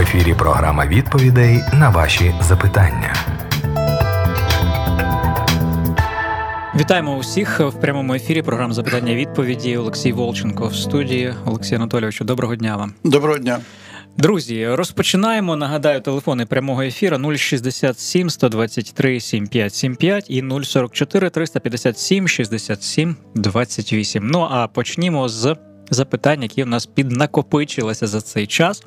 ефірі програма відповідей на ваші запитання. Вітаємо усіх в прямому ефірі. Програма запитання відповіді. Олексій Волченко в студії. Олексій Анатолійовичу, доброго дня вам. Доброго дня. Друзі, розпочинаємо. Нагадаю, телефони прямого ефіру 067 123 7575 і 044 357 67 28. Ну а почнімо з запитань, які в нас піднакопичилися за цей час.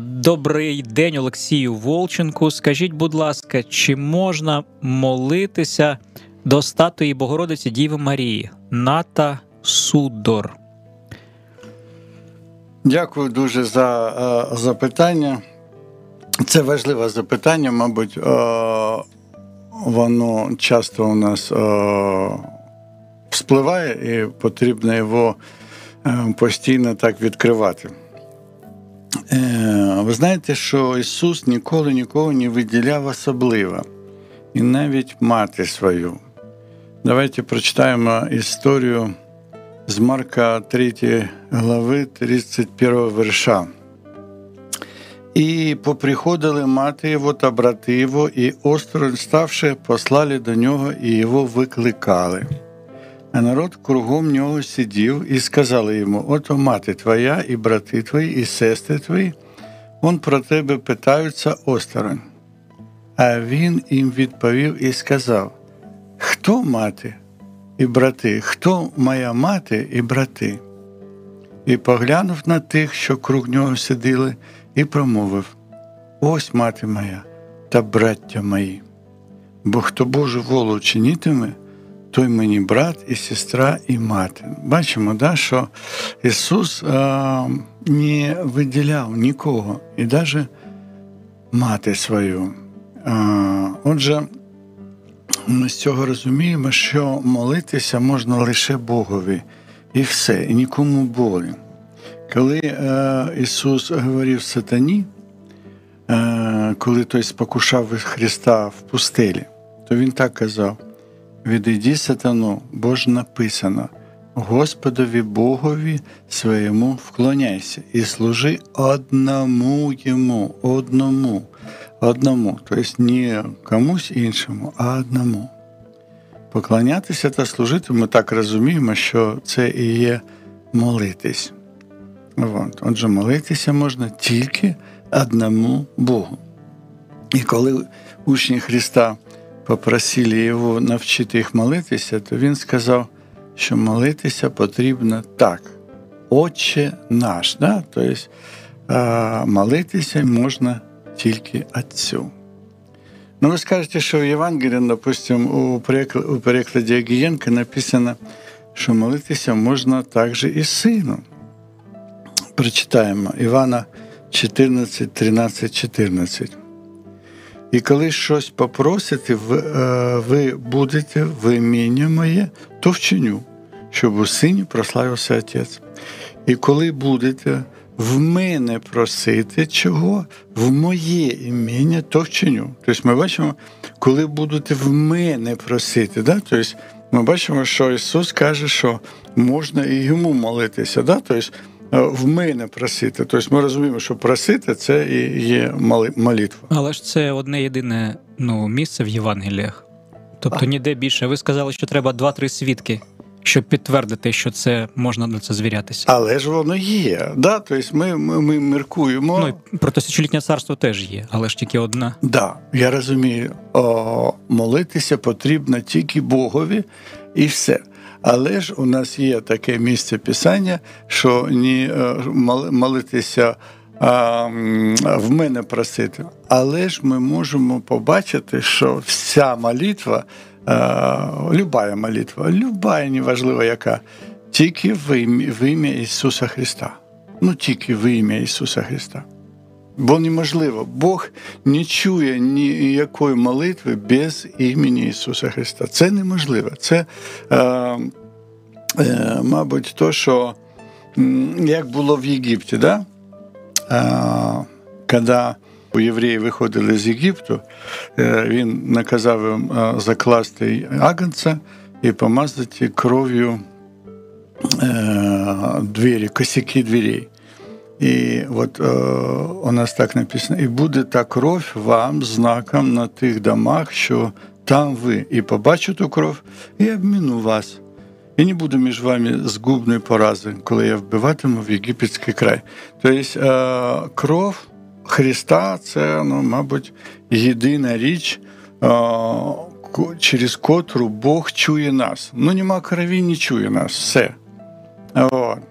Добрий день, Олексію Волченку. Скажіть, будь ласка, чи можна молитися до статуї Богородиці Діви Марії? Ната Судор. Дякую дуже за е, запитання. Це важливе запитання, мабуть, е, воно часто у нас е, вспливає і потрібно його постійно так відкривати. Е, ви знаєте, що Ісус ніколи нікого не виділяв особливо, і навіть мати свою. Давайте прочитаємо історію з Марка 3 глави 31 верша. І поприходили мати його та брати його, і осторонь ставши, послали до нього і його викликали. А народ кругом нього сидів і сказали йому: Ото мати твоя, і брати твої, і сестри твої, он про тебе питаються осторонь. А він їм відповів і сказав: Хто мати і брати? Хто моя мати і брати? І поглянув на тих, що круг нього сиділи, і промовив: Ось мати моя та браття мої. Бо хто Божу волу чинітиме, той мені брат і сестра, і мати. Бачимо, да, що Ісус а, не виділяв нікого, і навіть мати свою. А, Отже, ми з цього розуміємо, що молитися можна лише Богові, і все, і нікому болі. Коли е, Ісус говорив сатані, е, коли той спокушав Христа в пустелі, то Він так казав. Відійди сатану, бо ж написано, Господові Богові своєму вклоняйся і служи одному йому, одному, одному, тобто не комусь іншому, а одному. Поклонятися та служити, ми так розуміємо, що це і є молитись. От. Отже, молитися можна тільки одному Богу. І коли учні Христа попросили його навчити їх молитися, то він сказав, що молитися потрібно так. Отче наш. Да? Тобто молитися можна тільки Отцю. Ну, ви скажете, що в Євангелії, допустимо, у перекладі Агієнка написано, що молитися можна також і сину. Прочитаємо Івана 14, 13, 14. І коли щось попросите, ви, е, будете в ім'я моє, то вчиню, щоб у сині прославився Отець. І коли будете в мене просити чого, в моє ім'я, то вчиню. Тобто ми бачимо, коли будете в мене просити, да? тобто ми бачимо, що Ісус каже, що можна і йому молитися. Да? Тобто в мене просити. Тобто ми розуміємо, що просити це і є молитва. Але ж це одне єдине ну, місце в Євангеліях. Тобто ніде більше. Ви сказали, що треба два-три свідки. Щоб підтвердити, що це можна на це звірятися, але ж воно є. Да? Тобто ми ми, ми міркуємо. Ну і про тисячолітнє царство теж є, але ж тільки одна. Да, я розумію. О, Молитися потрібно тільки Богові і все. Але ж у нас є таке місце писання, що не молитися а, в мене просити. Але ж ми можемо побачити, що вся молитва, люба молитва, люба, неважливо яка, тільки в ім'я Ісуса Христа. Ну тільки в ім'я Ісуса Христа. Бо неможливо, Бог не чує ніякої молитви без імені Ісуса Христа. Це неможливо. Це, е, е, мабуть, то, що як було в Єгипті, да? е, коли у євреї виходили з Єгипту, е, він наказав їм е, закласти агнця і помазати кров'ю е, двері, косяки дверей. І от е, у нас так написано: і буде та кров вам знаком на тих домах, що там ви, і побачу ту кров, і обміну вас. І не буду між вами згубної порази, коли я вбиватиму в єгипетський край. Тобто е, кров Христа це, ну, мабуть, єдина річ, е, через котру Бог чує нас. Ну, нема крові, не чує нас. Все. От.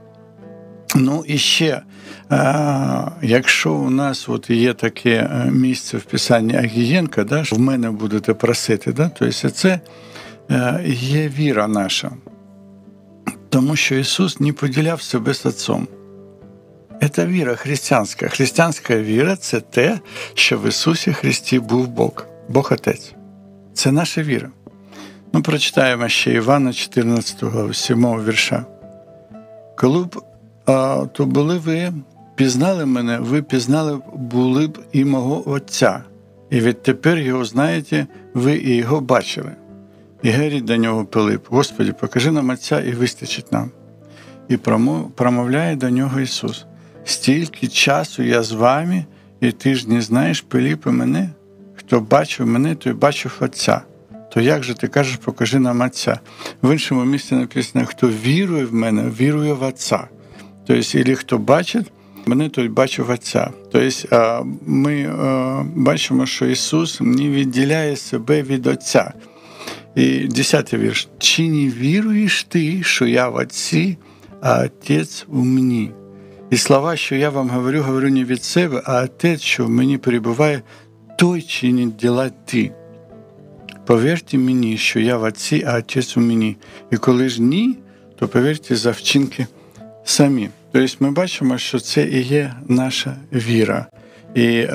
Ну і ще, е, якщо у нас от є таке е, місце в Писанні Агієнка, да, в мене будете просити, да, тобто це е, є віра наша. Тому що Ісус не поділяв себе з Отцом. Це віра християнська. Християнська віра це те, що в Ісусі Христі був Бог, Бог Отець. Це наша віра. Ну, прочитаємо ще Івана 14, 7 вірша. Коли то були ви пізнали мене, ви пізнали були б і мого Отця, і відтепер його знаєте, ви і його бачили. І Герій до нього Пилип, Господі, покажи нам Отця і вистачить нам. І промовляє до нього Ісус. Стільки часу я з вами, і ти ж не знаєш, Пилипе, мене? Хто бачив мене, той бачив Отця. То як же ти кажеш, покажи нам Отця? В іншому місці написано, хто вірує в мене, вірує в Отця. Тобто, і хто бачить, мене той бачив Отця. Тобто, ми бачимо, що Ісус не відділяє себе від Отця. І десятий вірш. Чи не віруєш ти, що я в Отці, а Отець у мені? І слова, що я вам говорю, говорю не від себе, а Отець, що в мені перебуває, той чинить діла ти. Повірте мені, що я в Отці, а Отець у мені. І коли ж ні, то повірте за вчинки самі. Тобто ми бачимо, що це і є наша віра. І е,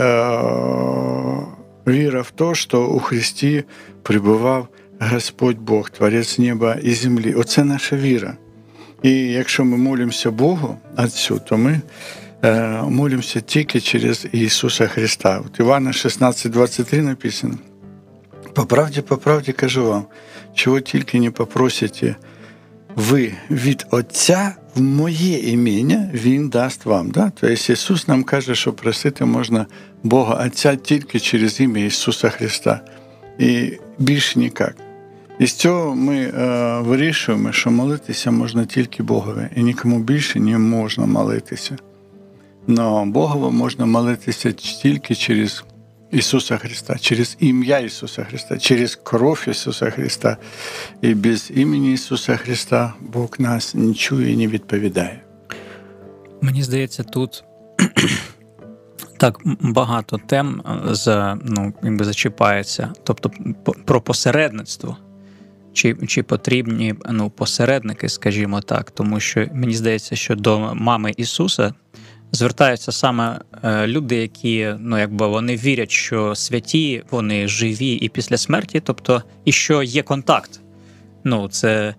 віра в те, що у Христі прибував Господь Бог, Творець неба і землі. Оце наша віра. І якщо ми молимося Богу Отцю, то ми е, молимося тільки через Ісуса Христа. От Івана 16, 23 написано. По правді, по правді кажу вам, чого тільки не попросите ви від Отця в моє ім'я Він дасть вам. Да? Тобто Ісус нам каже, що просити можна Бога Отця тільки через ім'я Ісуса Христа. І більше ніяк. І з цього ми е, вирішуємо, що молитися можна тільки Богові, і нікому більше не можна молитися. Но Богові можна молитися тільки через Ісуса Христа, через ім'я Ісуса Христа, через кров Ісуса Христа. І без імені Ісуса Христа Бог нас не чує і не відповідає. Мені здається, тут так багато тем е, за, ну, якби зачіпається. Тобто про посередництво. Чи чи потрібні ну, посередники, скажімо так, тому що мені здається, що до мами Ісуса звертаються саме е, люди, які ну якби вони вірять, що святі, вони живі і після смерті, тобто і що є контакт. Ну, це.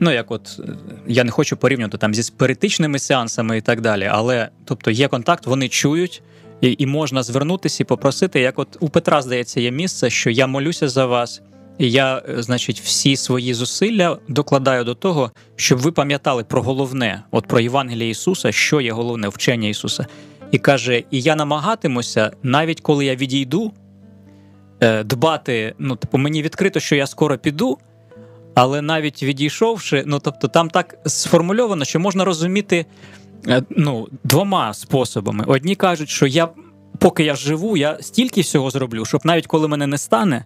Ну, як от я не хочу порівнювати там зі спиритичними сеансами і так далі, але тобто є контакт, вони чують, і і можна звернутися і попросити. Як от у Петра здається, є місце, що я молюся за вас, я, е, значить, всі свої зусилля докладаю до того, щоб ви пам'ятали про головне, от про Євангелія Ісуса, що є головне вчення Ісуса. І каже: І я намагатимуся, навіть коли я відійду, е, дбати. Ну, типу, мені відкрито, що я скоро піду, але навіть відійшовши, ну тобто, там так сформульовано, що можна розуміти е, ну, двома способами. Одні кажуть, що я, поки я живу, я стільки всього зроблю, щоб навіть коли мене не стане.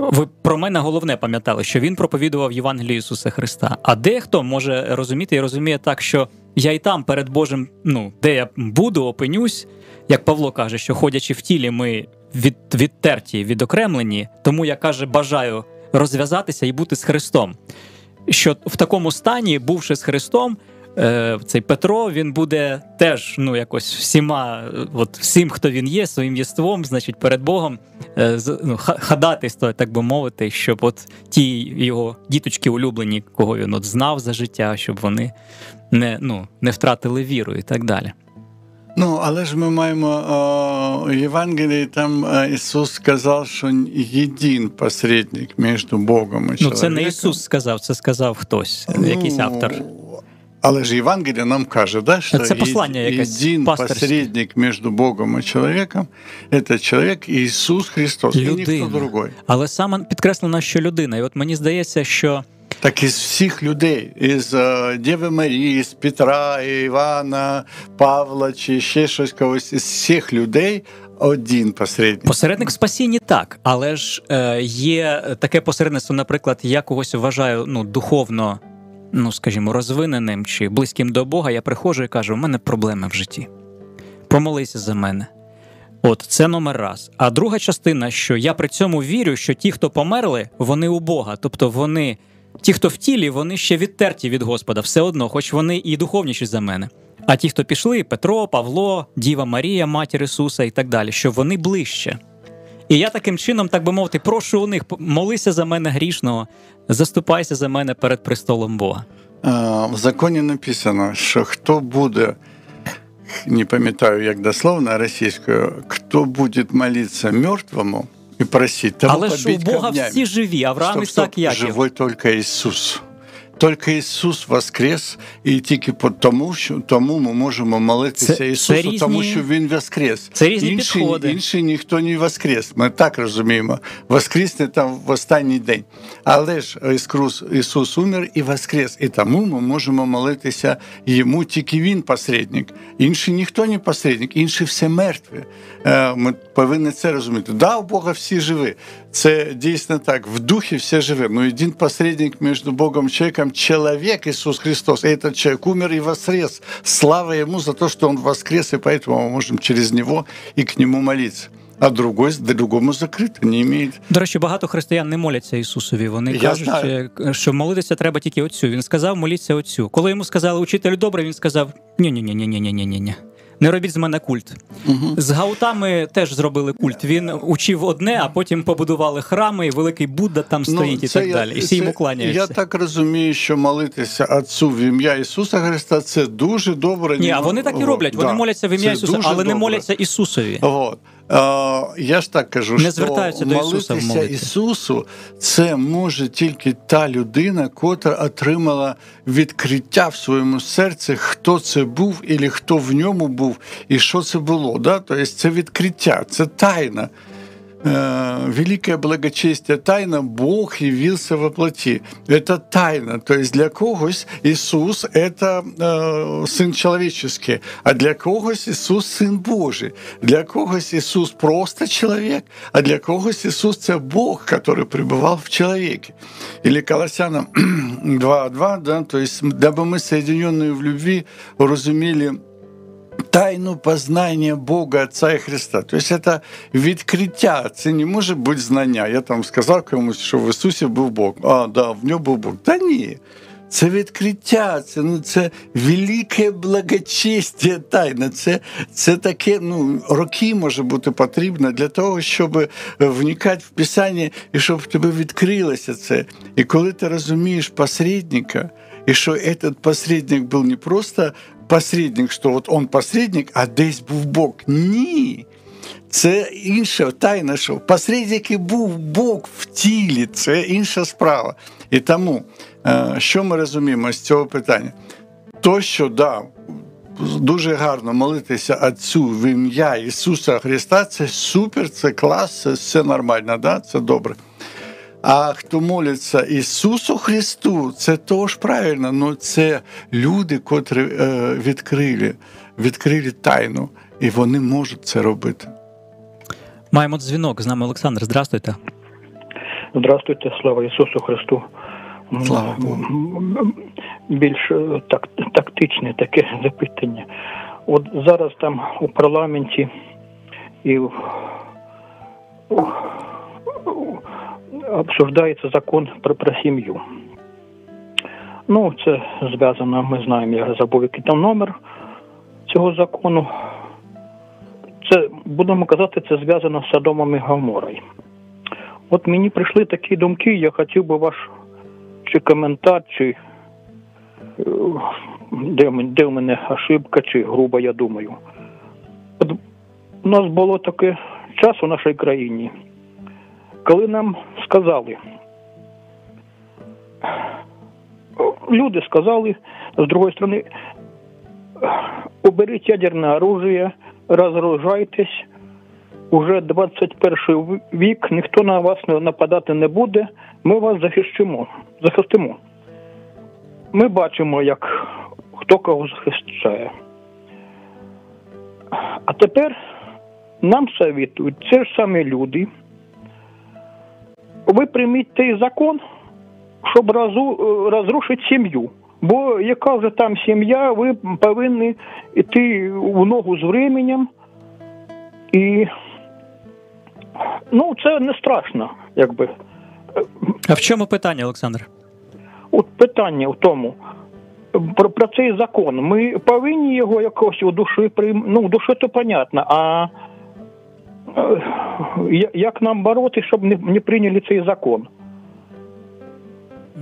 Ви про мене головне пам'ятали, що він проповідував Євангелію Ісуса Христа. А дехто може розуміти і розуміє так, що я і там перед Божим, ну де я буду, опинюсь, як Павло каже, що ходячи в тілі, ми від, відтерті, відокремлені, тому я каже, бажаю розв'язатися і бути з Христом. Що в такому стані, бувши з Христом, Е, цей Петро він буде теж ну якось всіма, от всім, хто він є, своїм єством, значить, перед Богом е, ну, ходатайство, так би мовити, щоб от ті його діточки улюблені, кого він от знав за життя, щоб вони не ну, не втратили віру і так далі. Ну, але ж ми маємо о, в Євангелії, там е, Ісус сказав, що єдин посередник між Богом і чоловіком. Ну, це не Ісус сказав, це сказав хтось, ну, якийсь автор. Але ж Євангеліє нам каже, да, що це послання якесь один посередник між Богом і чоловіком це чоловік Ісус Христос, людина. і ніхто другой. Але саме підкреслено, що людина. І от мені здається, що. Так із всіх людей, із uh, Діви Марії, з Петра, Івана, Павла чи ще щось когось, із всіх людей один посередник. Посередник в спасінні так, але ж е, є таке посередництво, наприклад, я когось вважаю ну, духовно, ну скажімо, розвиненим чи близьким до Бога. Я приходжу і кажу, у мене проблеми в житті. Помолися за мене. От це номер раз. А друга частина, що я при цьому вірю, що ті, хто померли, вони у Бога, тобто вони. Ті, хто в тілі, вони ще відтерті від Господа, все одно, хоч вони і духовніші за мене. А ті, хто пішли, Петро, Павло, Діва Марія, Матір Ісуса і так далі, що вони ближче. І я таким чином, так би мовити, прошу у них молися за мене грішного, заступайся за мене перед престолом Бога. В законі написано, що хто буде, не пам'ятаю, як дословно російською, хто буде молитися мертвому і просити, того Але ж у Бога камнями. всі живі, Авраам, Ісак, стоп, Яків. живой тільки Ісус. Тільки Ісус воскрес, і тільки по тому, що тому ми можемо молитися Це- Ісусу, це різні- тому що Він воскрес. Це різні інший, підходи. інший ніхто не воскрес. Ми так розуміємо. Воскресне там в останній день. Але ж Ісус, Ісус умер і воскрес. І тому ми можемо молитися йому, тільки Він посередник. Інший ніхто не посередник, інші все мертві. Е, Ми повинні це розуміти. Да, у Бога всі живі. Це дійсно так. В духі все живе. Но один посередник між Богом і чоловіком человек Иисус Христос. И этот человек умер и воскрес. Слава Ему за то, что Он воскрес, и поэтому мы можем через Него и к Нему молиться. А другой другому закрито, не имеет. До речі, багато християн не моляться Ісусові. Вони Я кажуть, знаю. е, що молитися треба тільки отцю. Він сказав, моліться отцю. Коли йому сказали, учитель добре, він сказав: ні ні ні ні ні ні ні ні ні не робіть з мене культ. Угу. З гаутами теж зробили культ. Він учив одне, а потім побудували храми, і великий Будда там стоїть і так я- далі. І всі йому кланяються. Я так розумію, що молитися Отцу в ім'я Ісуса Христа це дуже добре. Ні, а вони так і роблять. Вони да. моляться в ім'я Це Ісуса, але але не моляться Ісусові. От. Я ж так кажу, Не що до Ісуса. Ісусу це може тільки та людина, котра отримала відкриття в своєму серці, хто це був, і хто в ньому був, і що це було. Да? Тобто це відкриття, це тайна. Э, великое благочестие тайна Бог явился во плоти. Это тайна. То есть для когось Иисус – это э, Сын человеческий, а для когось Иисус – Сын Божий. Для когось Иисус просто человек, а для когось Иисус – це Бог, который пребывал в человеке. Или Колоссянам 2.2, да, то есть дабы мы, соединенные в любви, разумели тайну познання Бога Отця і Христа. Тобто це відкриття, це не може бути знання. Я там сказав комусь, що в Ісусі був Бог. А, да, в нього був Бог. Та ні. Це відкриття, це ну це велике благочестя тайна. Це це таке, ну роки може бути потрібно для того, щоб вникати в Писання і щоб в тебе відкрилося це. І коли ти розумієш посередника, і що этот посередник був не просто посередник, що от он посередник, а десь був Бог. Ні. Це інша тайна, що посередник і був Бог в тілі, це інша справа. І тому, е, що ми розуміємо з цього питання? То, що да, дуже гарно молитися Отцю в ім'я Ісуса Христа, це супер, це клас, це все нормально, да? це добре. А хто моляться Ісусу Христу, це теж правильно, але це люди, котрі е, відкрили, відкрили тайну, і вони можуть це робити. Маємо дзвінок з нами Олександр. Здравствуйте. Здравствуйте, слава Ісусу Христу. Слава Богу. Більш е, так, тактичне таке запитання. От зараз там у парламенті і в- обсуждається закон про, про сім'ю. Ну, це зв'язано, ми знаємо, я забув, який там номер цього закону. Це, будемо казати, це зв'язано з Содомом і. От мені прийшли такі думки, я хотів би ваш чи коментар, чи е, де, де в мене ошибка, чи грубо, я думаю. От у нас було таке час у нашій країні, коли нам сказали, люди сказали, С другой стороны, уберите ядерное оружие, разоружайтесь. Уже 21 вік, ніхто на вас нападати не буде. Ми вас захищимо. захистимо. Ми бачимо, як хто кого захищає. А тепер нам совітують це ж самі люди. Ви прийміть той закон, щоб розу, розрушити сім'ю. Бо яка вже там сім'я, ви повинні йти в ногу з временем. І ну, це не страшно, якби. А в чому питання, Олександр? От питання в тому. Про, про цей закон. Ми повинні його якось у душі прийм... Ну, в душі то понятно, а як нам бороти, щоб не, не прийняли цей закон?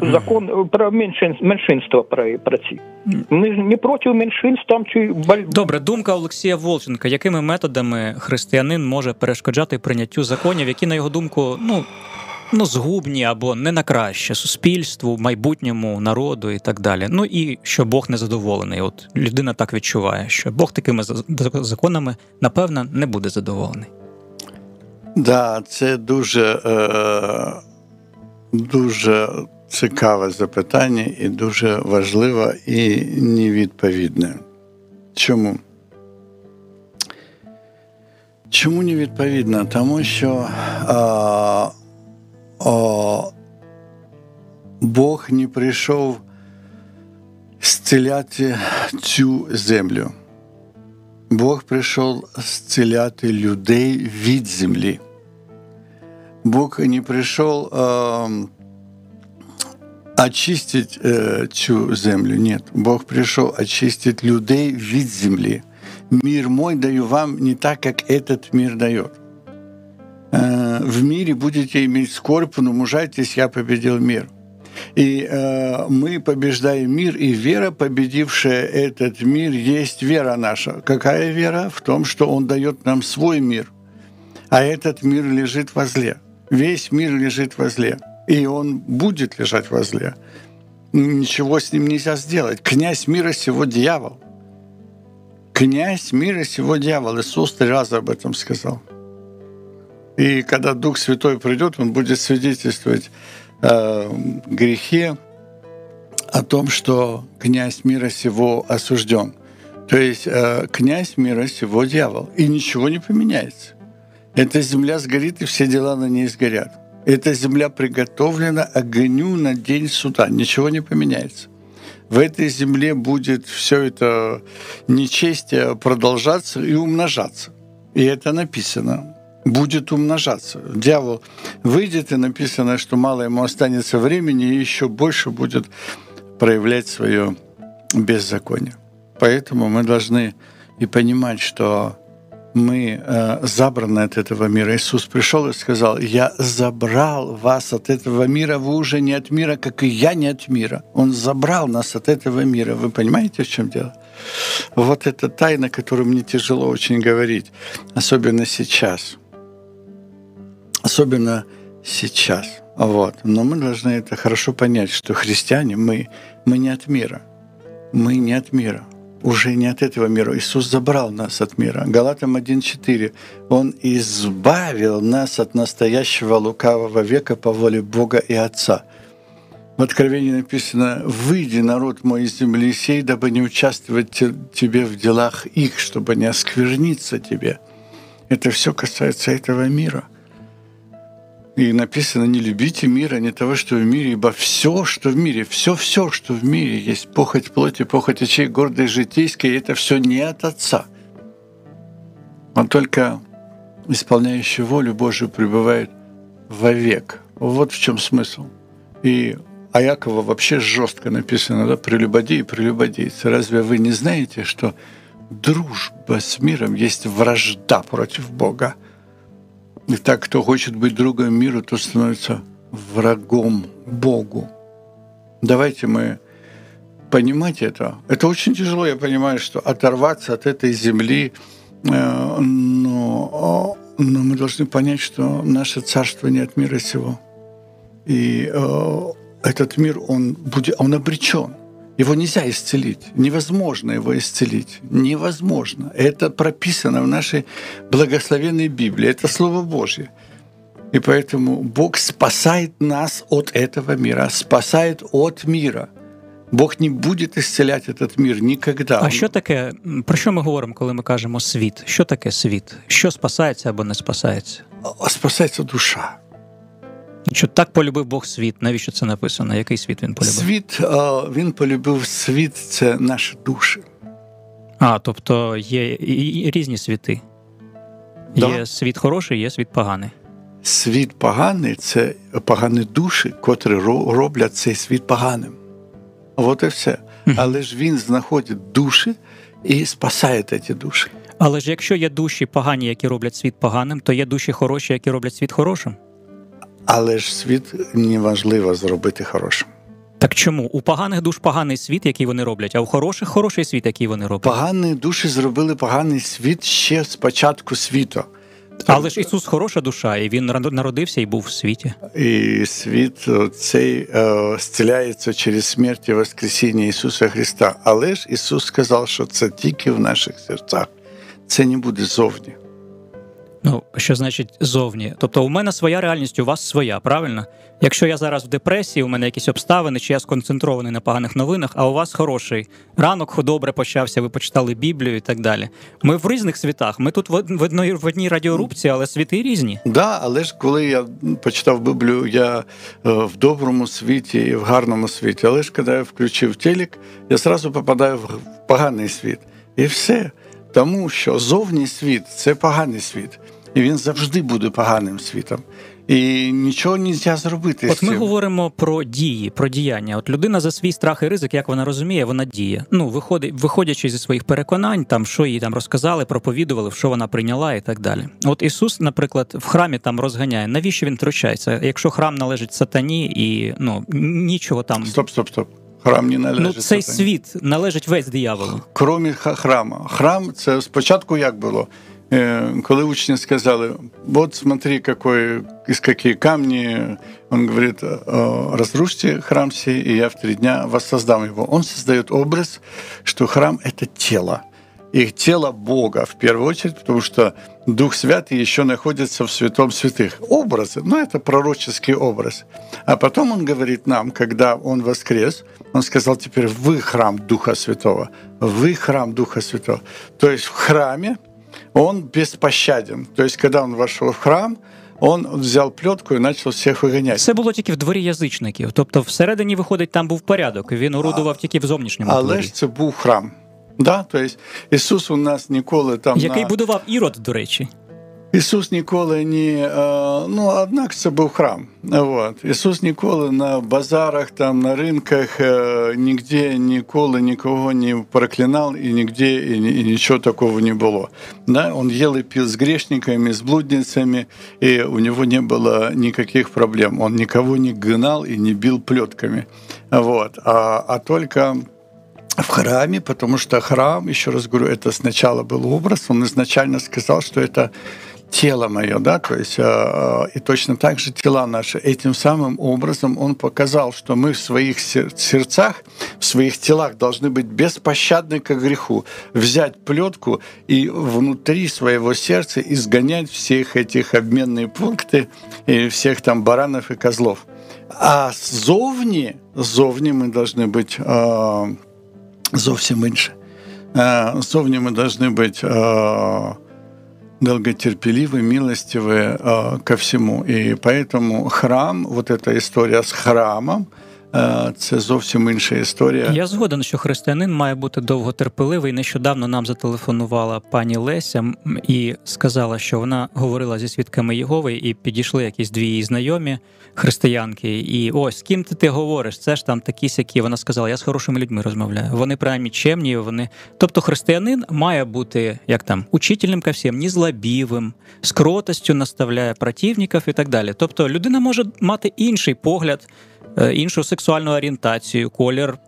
Закон про меншинство, про, про ці. Ми ж не проти меншинств там чи Добре, думка Олексія Волченка. Якими методами християнин може перешкоджати прийняттю законів, які, на його думку, ну ну згубні або не на краще суспільству, майбутньому народу і так далі. Ну і що Бог не задоволений. От людина так відчуває, що Бог такими законами напевно не буде задоволений. Да, це дуже е, дуже цікаве запитання і дуже важливе і невідповідне. Чому? Чому невідповідно? Тому що а, о, Бог не прийшов зціляти цю землю. Бог прийшов зціляти людей від землі. Бог не пришел э, очистить э, цю землю. Нет, Бог пришел очистить людей від земли. Мир мой даю вам не так, как этот мир дает. Э, в мире будете иметь скорбь, но мужайтесь, я победил мир. И э, мы побеждаем мир, и вера, победившая этот мир, есть вера наша. Какая вера? В том, что Он дает нам свой мир, а этот мир лежит возле весь мир лежит возле, и он будет лежать возле. Ничего с ним нельзя сделать. Князь мира сего дьявол. Князь мира сего дьявол. Иисус три раза об этом сказал. И когда Дух Святой придет, он будет свидетельствовать э, грехе, о том, что князь мира сего осужден. То есть э, князь мира сего дьявол. И ничего не поменяется. Эта земля сгорит, и все дела на ней сгорят. Эта земля приготовлена огню на день суда. Ничего не поменяется. В этой земле будет все это нечестие продолжаться и умножаться. И это написано. Будет умножаться. Дьявол выйдет, и написано, что мало ему останется времени, и еще больше будет проявлять свое беззаконие. Поэтому мы должны и понимать, что мы э, забраны от этого мира. Иисус пришел и сказал, я забрал вас от этого мира, вы уже не от мира, как и я не от мира. Он забрал нас от этого мира. Вы понимаете, в чем дело? Вот это тайна, которую мне тяжело очень говорить, особенно сейчас. Особенно сейчас. Вот. Но мы должны это хорошо понять, что христиане, мы, мы не от мира. Мы не от мира уже не от этого мира. Иисус забрал нас от мира. Галатам 1.4. Он избавил нас от настоящего лукавого века по воле Бога и Отца. В Откровении написано «Выйди, народ мой из земли сей, дабы не участвовать тебе в делах их, чтобы не оскверниться тебе». Это все касается этого мира – и написано, не любите мира, не того, что в мире, ибо все, что в мире, все-все, что в мире есть, похоть плоти, похоть очей, гордость житейская, это все не от Отца. Он только исполняющий волю Божию пребывает вовек. Вот в чем смысл. И а Якова вообще жестко написано, да, прелюбодей и прелюбодейцы. Разве вы не знаете, что дружба с миром есть вражда против Бога? И так, кто хочет быть другом миру, то становится врагом Богу. Давайте мы понимать это. Это очень тяжело, я понимаю, что оторваться от этой земли, э, но, но мы должны понять, что наше царство не от мира сего. И э, этот мир, он, будет, он обречен. Его нельзя исцелить. Невозможно его исцелить. Невозможно. Это прописано в нашей благословенной Библии. Это Слово Божье. И поэтому Бог спасает нас от этого мира, спасает от мира. Бог не буде исцелять этот мир ніколи. А що таке, про що ми говоримо, коли ми кажемо світ? Що таке світ? Що спасається або не спасається? Спасається душа. Що так полюбив Бог світ? Навіщо це написано? Який світ він полюбив? Світ він полюбив світ, це наші душі. А, тобто є різні світи. Да. Є світ хороший, є світ поганий. Світ поганий це погані душі, котрі роблять цей світ поганим. От і все. Але ж він знаходить душі і спасає ці душі. Але ж якщо є душі погані, які роблять світ поганим, то є душі хороші, які роблять світ хорошим. Але ж світ неважливо зробити хорошим. Так чому у поганих душ поганий світ, який вони роблять, а у хороших хороший світ, який вони роблять? Погані душі зробили поганий світ ще з початку світу. Але ж Ісус хороша душа, і Він народився і був в світі. І світ цей е, зціляється через смерть і Воскресіння Ісуса Христа. Але ж Ісус сказав, що це тільки в наших серцях, це не буде зовні. Ну, що значить зовні? Тобто, у мене своя реальність, у вас своя, правильно? Якщо я зараз в депресії, у мене якісь обставини, чи я сконцентрований на поганих новинах, а у вас хороший ранок добре почався, ви почитали Біблію і так далі. Ми в різних світах. Ми тут в одній в одній радіорубці, але світи різні. Так, да, але ж коли я почитав Біблію, я е, в доброму світі і в гарному світі. Але ж коли я включив телек, я зразу попадаю в поганий світ. І все. Тому що зовній світ це поганий світ, і він завжди буде поганим світом. І нічого не можна зробити. От ми говоримо про дії, про діяння. От людина за свій страх і ризик, як вона розуміє, вона діє. Ну, виходить, виходячи зі своїх переконань, там що їй там розказали, проповідували, що вона прийняла, і так далі. От Ісус, наприклад, в храмі там розганяє. Навіщо він втручається? Якщо храм належить сатані, і ну нічого там. Стоп, стоп, стоп. Храм не належить. Ну, цей сатані. світ належить весь дияволу. Крім храма. Храм це спочатку як було? Коли учні сказали, вот смотри, какой, из какие камни, он говорит, разрушьте храм сей, и я в три дня воссоздам его. Он создает образ, что храм — это тело. И тело Бога в первую очередь, потому что Дух Святый еще находится в святом святых. Образы, ну это пророческий образ. А потом он говорит нам, когда он воскрес, он сказал теперь, вы храм Духа Святого, вы храм Духа Святого. То есть в храме он беспощаден. То есть, когда он вошел в храм, он взяв пльотку і почав всіх виганяти. Це було тільки в дворі язичників. Тобто, всередині, виходить, там був порядок. Він орудував тільки в зовнішньому Але дворі. ж це був храм. Да? Тобто, Ісус у нас ніколи там. Який на... будував Ірод, до речі. Ісус ніколи не ну однак це був храм. Вот. Ісус ніколи на базарах, там на ринках нігде ніколи нікого не проклинав і нігде і, і нічого такого не було. Да? Он ел и пил с грешниками, с блудницами, и у него не было никаких проблем. Он никого не гнал и не бил плетками. Вот. А, а только в храме, потому что храм, еще раз говорю, это сначала был образ, он изначально сказал, что это тело мое, да, то есть и точно так же тела наши. Этим самым образом он показал, что мы в своих сердцах, в своих телах должны быть беспощадны к греху, взять плетку и внутри своего сердца изгонять всех этих обменные пункты и всех там баранов и козлов. А зовні, зовні ми должны быть э, зовсім інше. Э, зовні ми должны быть э, долготерпеливы, милостивы э, ко всему. И поэтому храм, вот эта история с храмом, це зовсім інша історія. Я згоден, що християнин має бути довготерпеливий. Нещодавно нам зателефонувала пані Леся і сказала, що вона говорила зі свідками Єгови, і підійшли якісь дві її знайомі християнки. І ось з ким ти ти говориш? Це ж там такі сякі. Вона сказала: я з хорошими людьми розмовляю. Вони принаймні чемні. Вони, тобто, християнин має бути як там учительним ко всім, незлобівим, кротостю наставляє противників і так далі. Тобто, людина може мати інший погляд. Іншу сексуальну орієнтацію, колір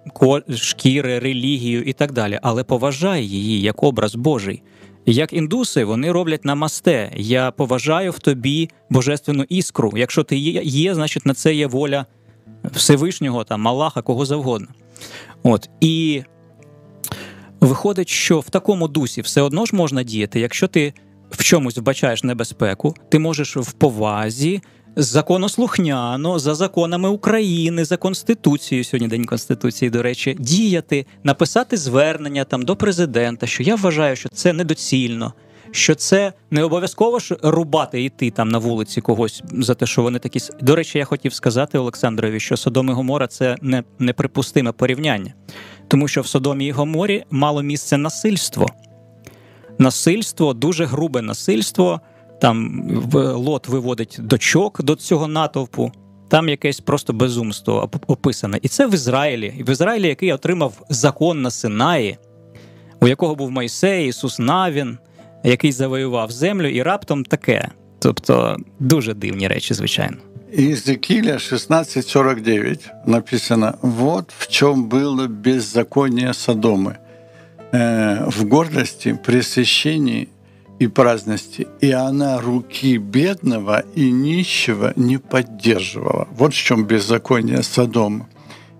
шкіри, релігію і так далі, але поважає її як образ Божий. Як індуси, вони роблять намасте. Я поважаю в тобі божественну іскру. Якщо ти є, значить на це є воля Всевишнього, там, Аллаха, кого завгодно. От і виходить, що в такому дусі все одно ж можна діяти, якщо ти в чомусь вбачаєш небезпеку, ти можеш в повазі. Законослухняно за законами України, за конституцією сьогодні день конституції, до речі, діяти, написати звернення там до президента, що я вважаю, що це недоцільно, що це не обов'язково ж рубати йти там на вулиці когось за те, що вони такі. До речі, я хотів сказати Олександрові, що Содом і Гомора це не неприпустиме порівняння, тому що в Содомі і Гоморі мало місце насильство. Насильство, дуже грубе насильство Там лот виводить дочок до цього натовпу. Там якесь просто безумство описане. І це в Ізраїлі. І в Ізраїлі, який отримав закон на Синаї, у якого був Мойсей, Ісус Навін, який завоював землю, і раптом таке. Тобто дуже дивні речі, звичайно. Иезекииля 16.49 написано, вот в чем было беззаконие Содомы, э, в гордости, пресыщении и праздности, и она руки бедного и нищего не поддерживала. Вот в чем беззаконие Содома.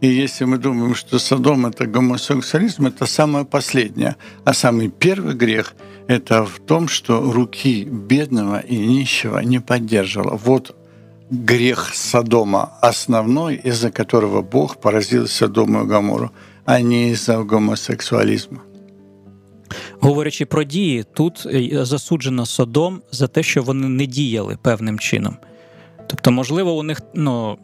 И если мы думаем, что Содом – это гомосексуализм, это самое последнее. А самый первый грех – это в том, что руки бедного и нищего не поддерживала. Вот грех Содома основной, из-за которого Бог поразил Содому и Гамору, а не из-за гомосексуализма. Говорячи про дії, тут е, засуджено Содом за те, що вони не діяли певним чином. Тобто, можливо, у них ну.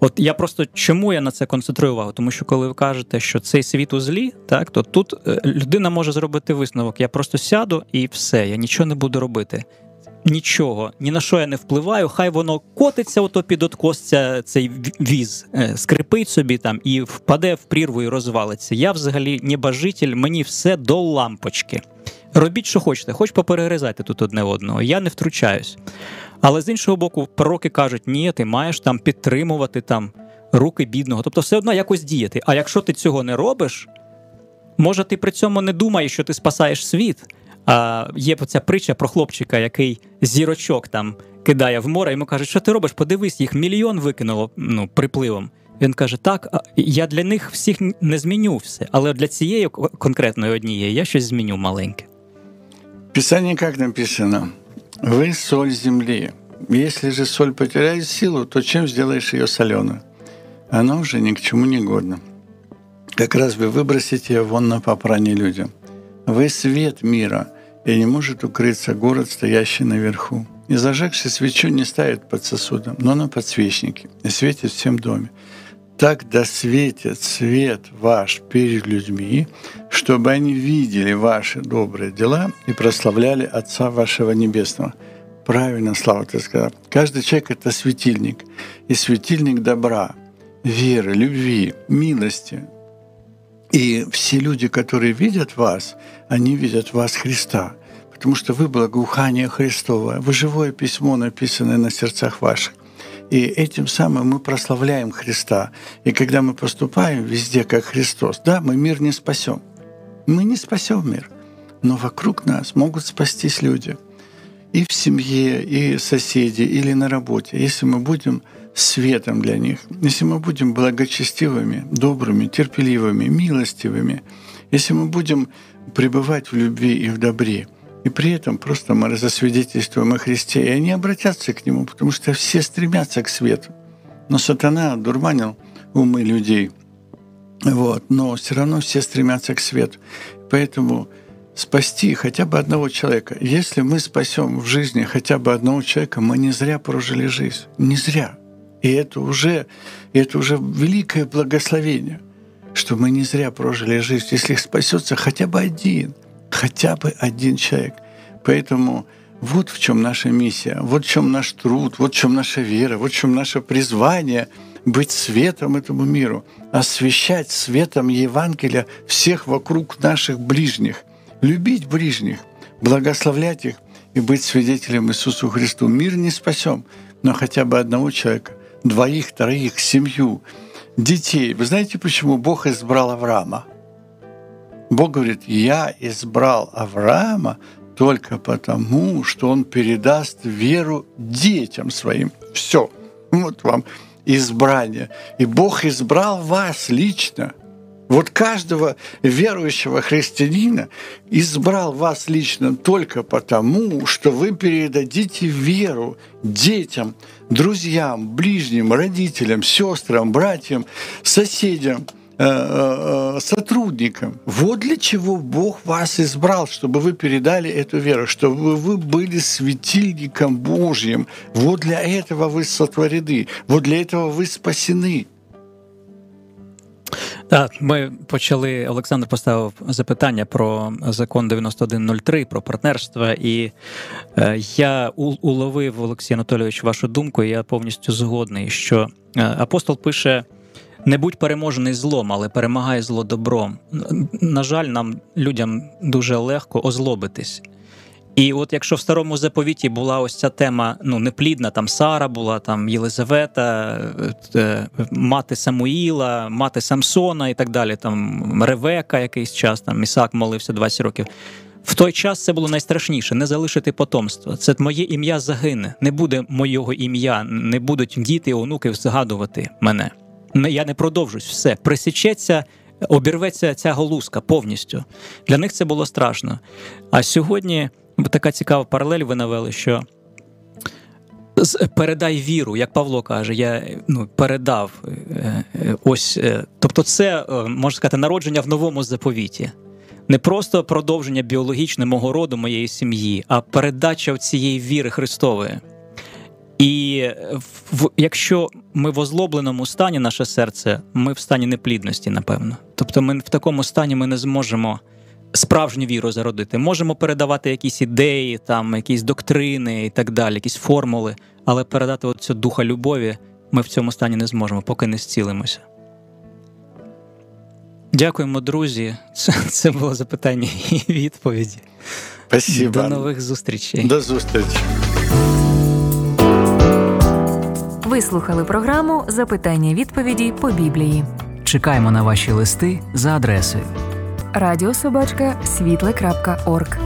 От я просто чому я на це концентрую увагу? Тому що коли ви кажете, що цей світ у злі, так то тут е, людина може зробити висновок. Я просто сяду і все, я нічого не буду робити нічого, ні на що я не впливаю, хай воно котиться, ото під откос цей віз, е, скрипить собі там і впаде в прірву і розвалиться. Я взагалі небажитель, мені все до лампочки. Робіть, що хочете, хоч поперегризайте тут одне одного, я не втручаюсь. Але з іншого боку, пророки кажуть, ні, ти маєш там підтримувати там руки бідного, тобто все одно якось діяти. А якщо ти цього не робиш, може ти при цьому не думаєш, що ти спасаєш світ. А, Є ця притча про хлопчика, який зірочок там кидає в море, йому кажуть, що ти робиш? Подивись, їх мільйон викинуло ну, припливом. Він каже: Так, я для них всіх не зміню все, але для цієї конкретної однієї я щось зміню маленьке. Писание как написано? Вы соль земли. Если же соль потеряет силу, то чем сделаешь ее соленую? Она уже ни к чему не годна. Как раз вы выбросите ее вон на попрание людям. Вы свет мира – И не может укрыться город, стоящий наверху. И зажегший свечу не ставит под сосудом, но на подсвечнике, и светит всем доме. Так да светит свет ваш перед людьми, чтобы они видели ваши добрые дела и прославляли Отца вашего Небесного. Правильно, Слава, ты сказал. Каждый человек — это светильник. И светильник добра, веры, любви, милости, и все люди, которые видят вас, они видят вас Христа, потому что вы благоухание Христово, вы живое письмо, написанное на сердцах ваших. И этим самым мы прославляем Христа. И когда мы поступаем везде как Христос, да, мы мир не спасем. Мы не спасем мир, но вокруг нас могут спастись люди. И в семье, и соседи, или на работе. Если мы будем светом для них, если мы будем благочестивыми, добрыми, терпеливыми, милостивыми, если мы будем пребывать в любви и в добре, и при этом просто мы засвидетельствуем о Христе, и они обратятся к Нему, потому что все стремятся к свету. Но сатана дурманил умы людей, вот, но все равно все стремятся к свету. Поэтому спасти хотя бы одного человека. Если мы спасем в жизни хотя бы одного человека, мы не зря прожили жизнь. Не зря. И это уже, это уже великое благословение, что мы не зря прожили жизнь, если спасется хотя бы один, хотя бы один человек. Поэтому вот в чем наша миссия, вот в чем наш труд, вот в чем наша вера, вот в чем наше призвание быть светом этому миру, освещать светом Евангелия всех вокруг наших ближних, любить ближних, благословлять их и быть свидетелем Иисусу Христу. Мир не спасем, но хотя бы одного человека двоих, троих, семью, детей. Вы знаете, почему Бог избрал Авраама? Бог говорит, я избрал Авраама только потому, что он передаст веру детям своим. Все. Вот вам избрание. И Бог избрал вас лично. Вот каждого верующего христианина избрал вас лично только потому, что вы передадите веру детям, друзьям, ближним, родителям, сестрам, братьям, соседям – сотрудникам. Вот для чего Бог вас избрал, чтобы вы передали эту веру, чтобы вы были светильником Божьим. Вот для этого вы сотворены, вот для этого ви спасены. Так, ми почали. Олександр поставив запитання про закон 9103, про партнерство, і е, я уловив Олексій Анатолійович вашу думку. і Я повністю згодний, що апостол пише не будь переможений злом, але перемагай зло добром. На жаль, нам людям дуже легко озлобитись. І от якщо в старому заповіті була ось ця тема ну неплідна, там Сара була, там Єлизавета, е, мати Самуїла, мати Самсона і так далі, там Ревека якийсь час, там Ісак молився 20 років. В той час це було найстрашніше не залишити потомство. Це моє ім'я загине, не буде моєго ім'я, не будуть діти онуки згадувати мене я не продовжусь, все присічеться, обірветься ця голузка повністю. Для них це було страшно. А сьогодні така цікава паралель ви навели, що. Передай віру, як Павло каже, я ну, передав е, е, ось. Е, тобто, це можна сказати народження в новому заповіті. Не просто продовження біологічне мого роду, моєї сім'ї, а передача цієї віри Христової. І в, якщо ми в озлобленому стані, наше серце, ми в стані неплідності, напевно. Тобто, ми в такому стані ми не зможемо справжню віру зародити. Можемо передавати якісь ідеї, там якісь доктрини і так далі, якісь формули, але передати оцю духа любові ми в цьому стані не зможемо, поки не зцілимося. Дякуємо, друзі. Це це було запитання і відповіді. Спасибо. До нових зустрічей. До зустрічі. Ви слухали програму Запитання відповіді по біблії. Чекаємо на ваші листи за адресою радіособачка світле.орг.